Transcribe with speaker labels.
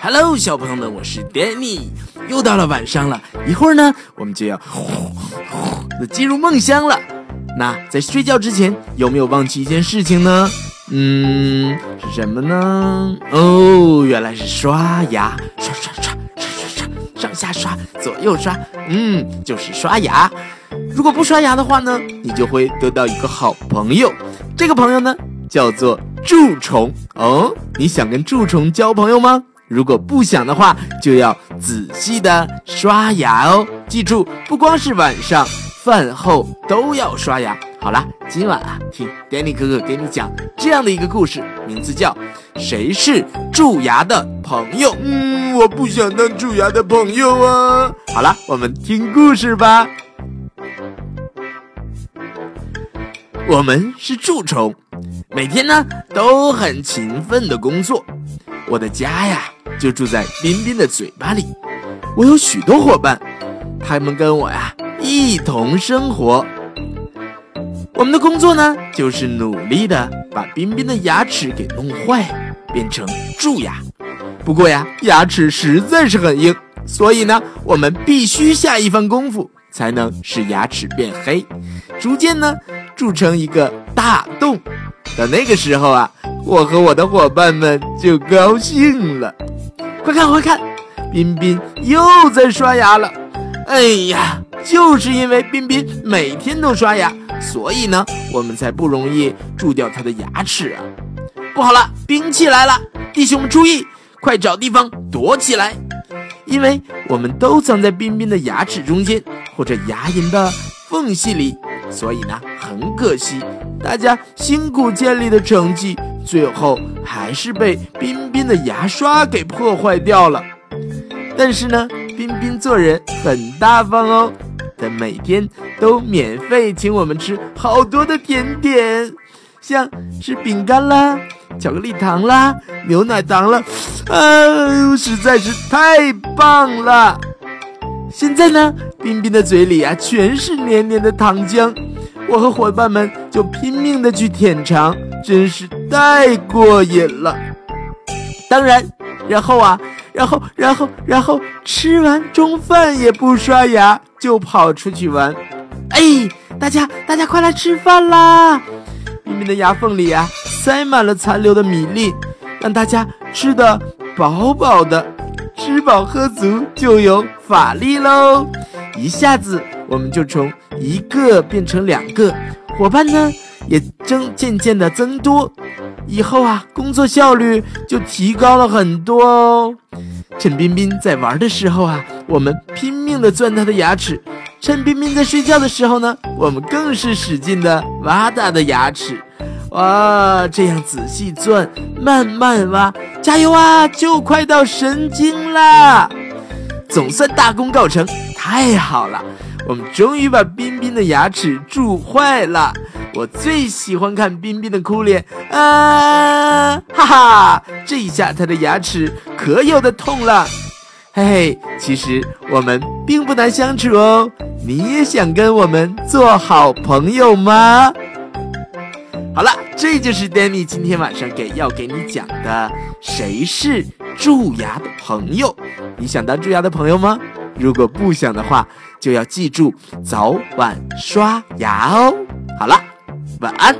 Speaker 1: Hello，小朋友们，我是 Danny，又到了晚上了，一会儿呢，我们就要的 进入梦乡了。那在睡觉之前，有没有忘记一件事情呢？嗯，是什么呢？哦，原来是刷牙，刷刷刷刷刷刷，上下刷，左右刷，嗯，就是刷牙。如果不刷牙的话呢，你就会得到一个好朋友，这个朋友呢叫做蛀虫哦。你想跟蛀虫交朋友吗？如果不想的话，就要仔细的刷牙哦。记住，不光是晚上，饭后都要刷牙。好啦，今晚啊，听 Danny 哥哥给你讲这样的一个故事，名字叫《谁是蛀牙的朋友》。嗯，我不想当蛀牙的朋友啊。好了，我们听故事吧。我们是蛀虫，每天呢都很勤奋的工作。我的家呀，就住在彬彬的嘴巴里。我有许多伙伴，他们跟我呀一同生活。我们的工作呢，就是努力的把彬彬的牙齿给弄坏，变成蛀牙。不过呀，牙齿实在是很硬，所以呢，我们必须下一番功夫，才能使牙齿变黑，逐渐呢蛀成一个大洞。到那个时候啊。我和我的伙伴们就高兴了，快看快看，彬彬又在刷牙了。哎呀，就是因为彬彬每天都刷牙，所以呢，我们才不容易蛀掉他的牙齿啊。不好了，兵器来了，弟兄们注意，快找地方躲起来，因为我们都藏在彬彬的牙齿中间或者牙龈的缝隙里，所以呢，很可惜，大家辛苦建立的成绩。最后还是被彬彬的牙刷给破坏掉了。但是呢，彬彬做人很大方哦，他每天都免费请我们吃好多的甜点，像吃饼干啦、巧克力糖啦、牛奶糖了，啊，实在是太棒了。现在呢，冰冰的嘴里啊全是黏黏的糖浆，我和伙伴们就拼命的去舔尝。真是太过瘾了！当然，然后啊，然后，然后，然后吃完中饭也不刷牙就跑出去玩。哎，大家，大家快来吃饭啦！冰冰的牙缝里啊，塞满了残留的米粒，让大家吃的饱饱的，吃饱喝足就有法力喽！一下子我们就从一个变成两个伙伴呢。也增渐渐的增多，以后啊，工作效率就提高了很多哦。陈彬彬在玩的时候啊，我们拼命的钻他的牙齿；陈彬彬在睡觉的时候呢，我们更是使劲的挖他的牙齿。哇，这样仔细钻，慢慢挖，加油啊！就快到神经啦！总算大功告成，太好了！我们终于把彬彬的牙齿蛀坏了。我最喜欢看彬彬的哭脸啊！哈哈，这一下他的牙齿可有的痛了。嘿嘿，其实我们并不难相处哦。你也想跟我们做好朋友吗？好了，这就是 Danny 今天晚上给要给你讲的，谁是蛀牙的朋友？你想当蛀牙的朋友吗？如果不想的话，就要记住早晚刷牙哦。好了。晚安。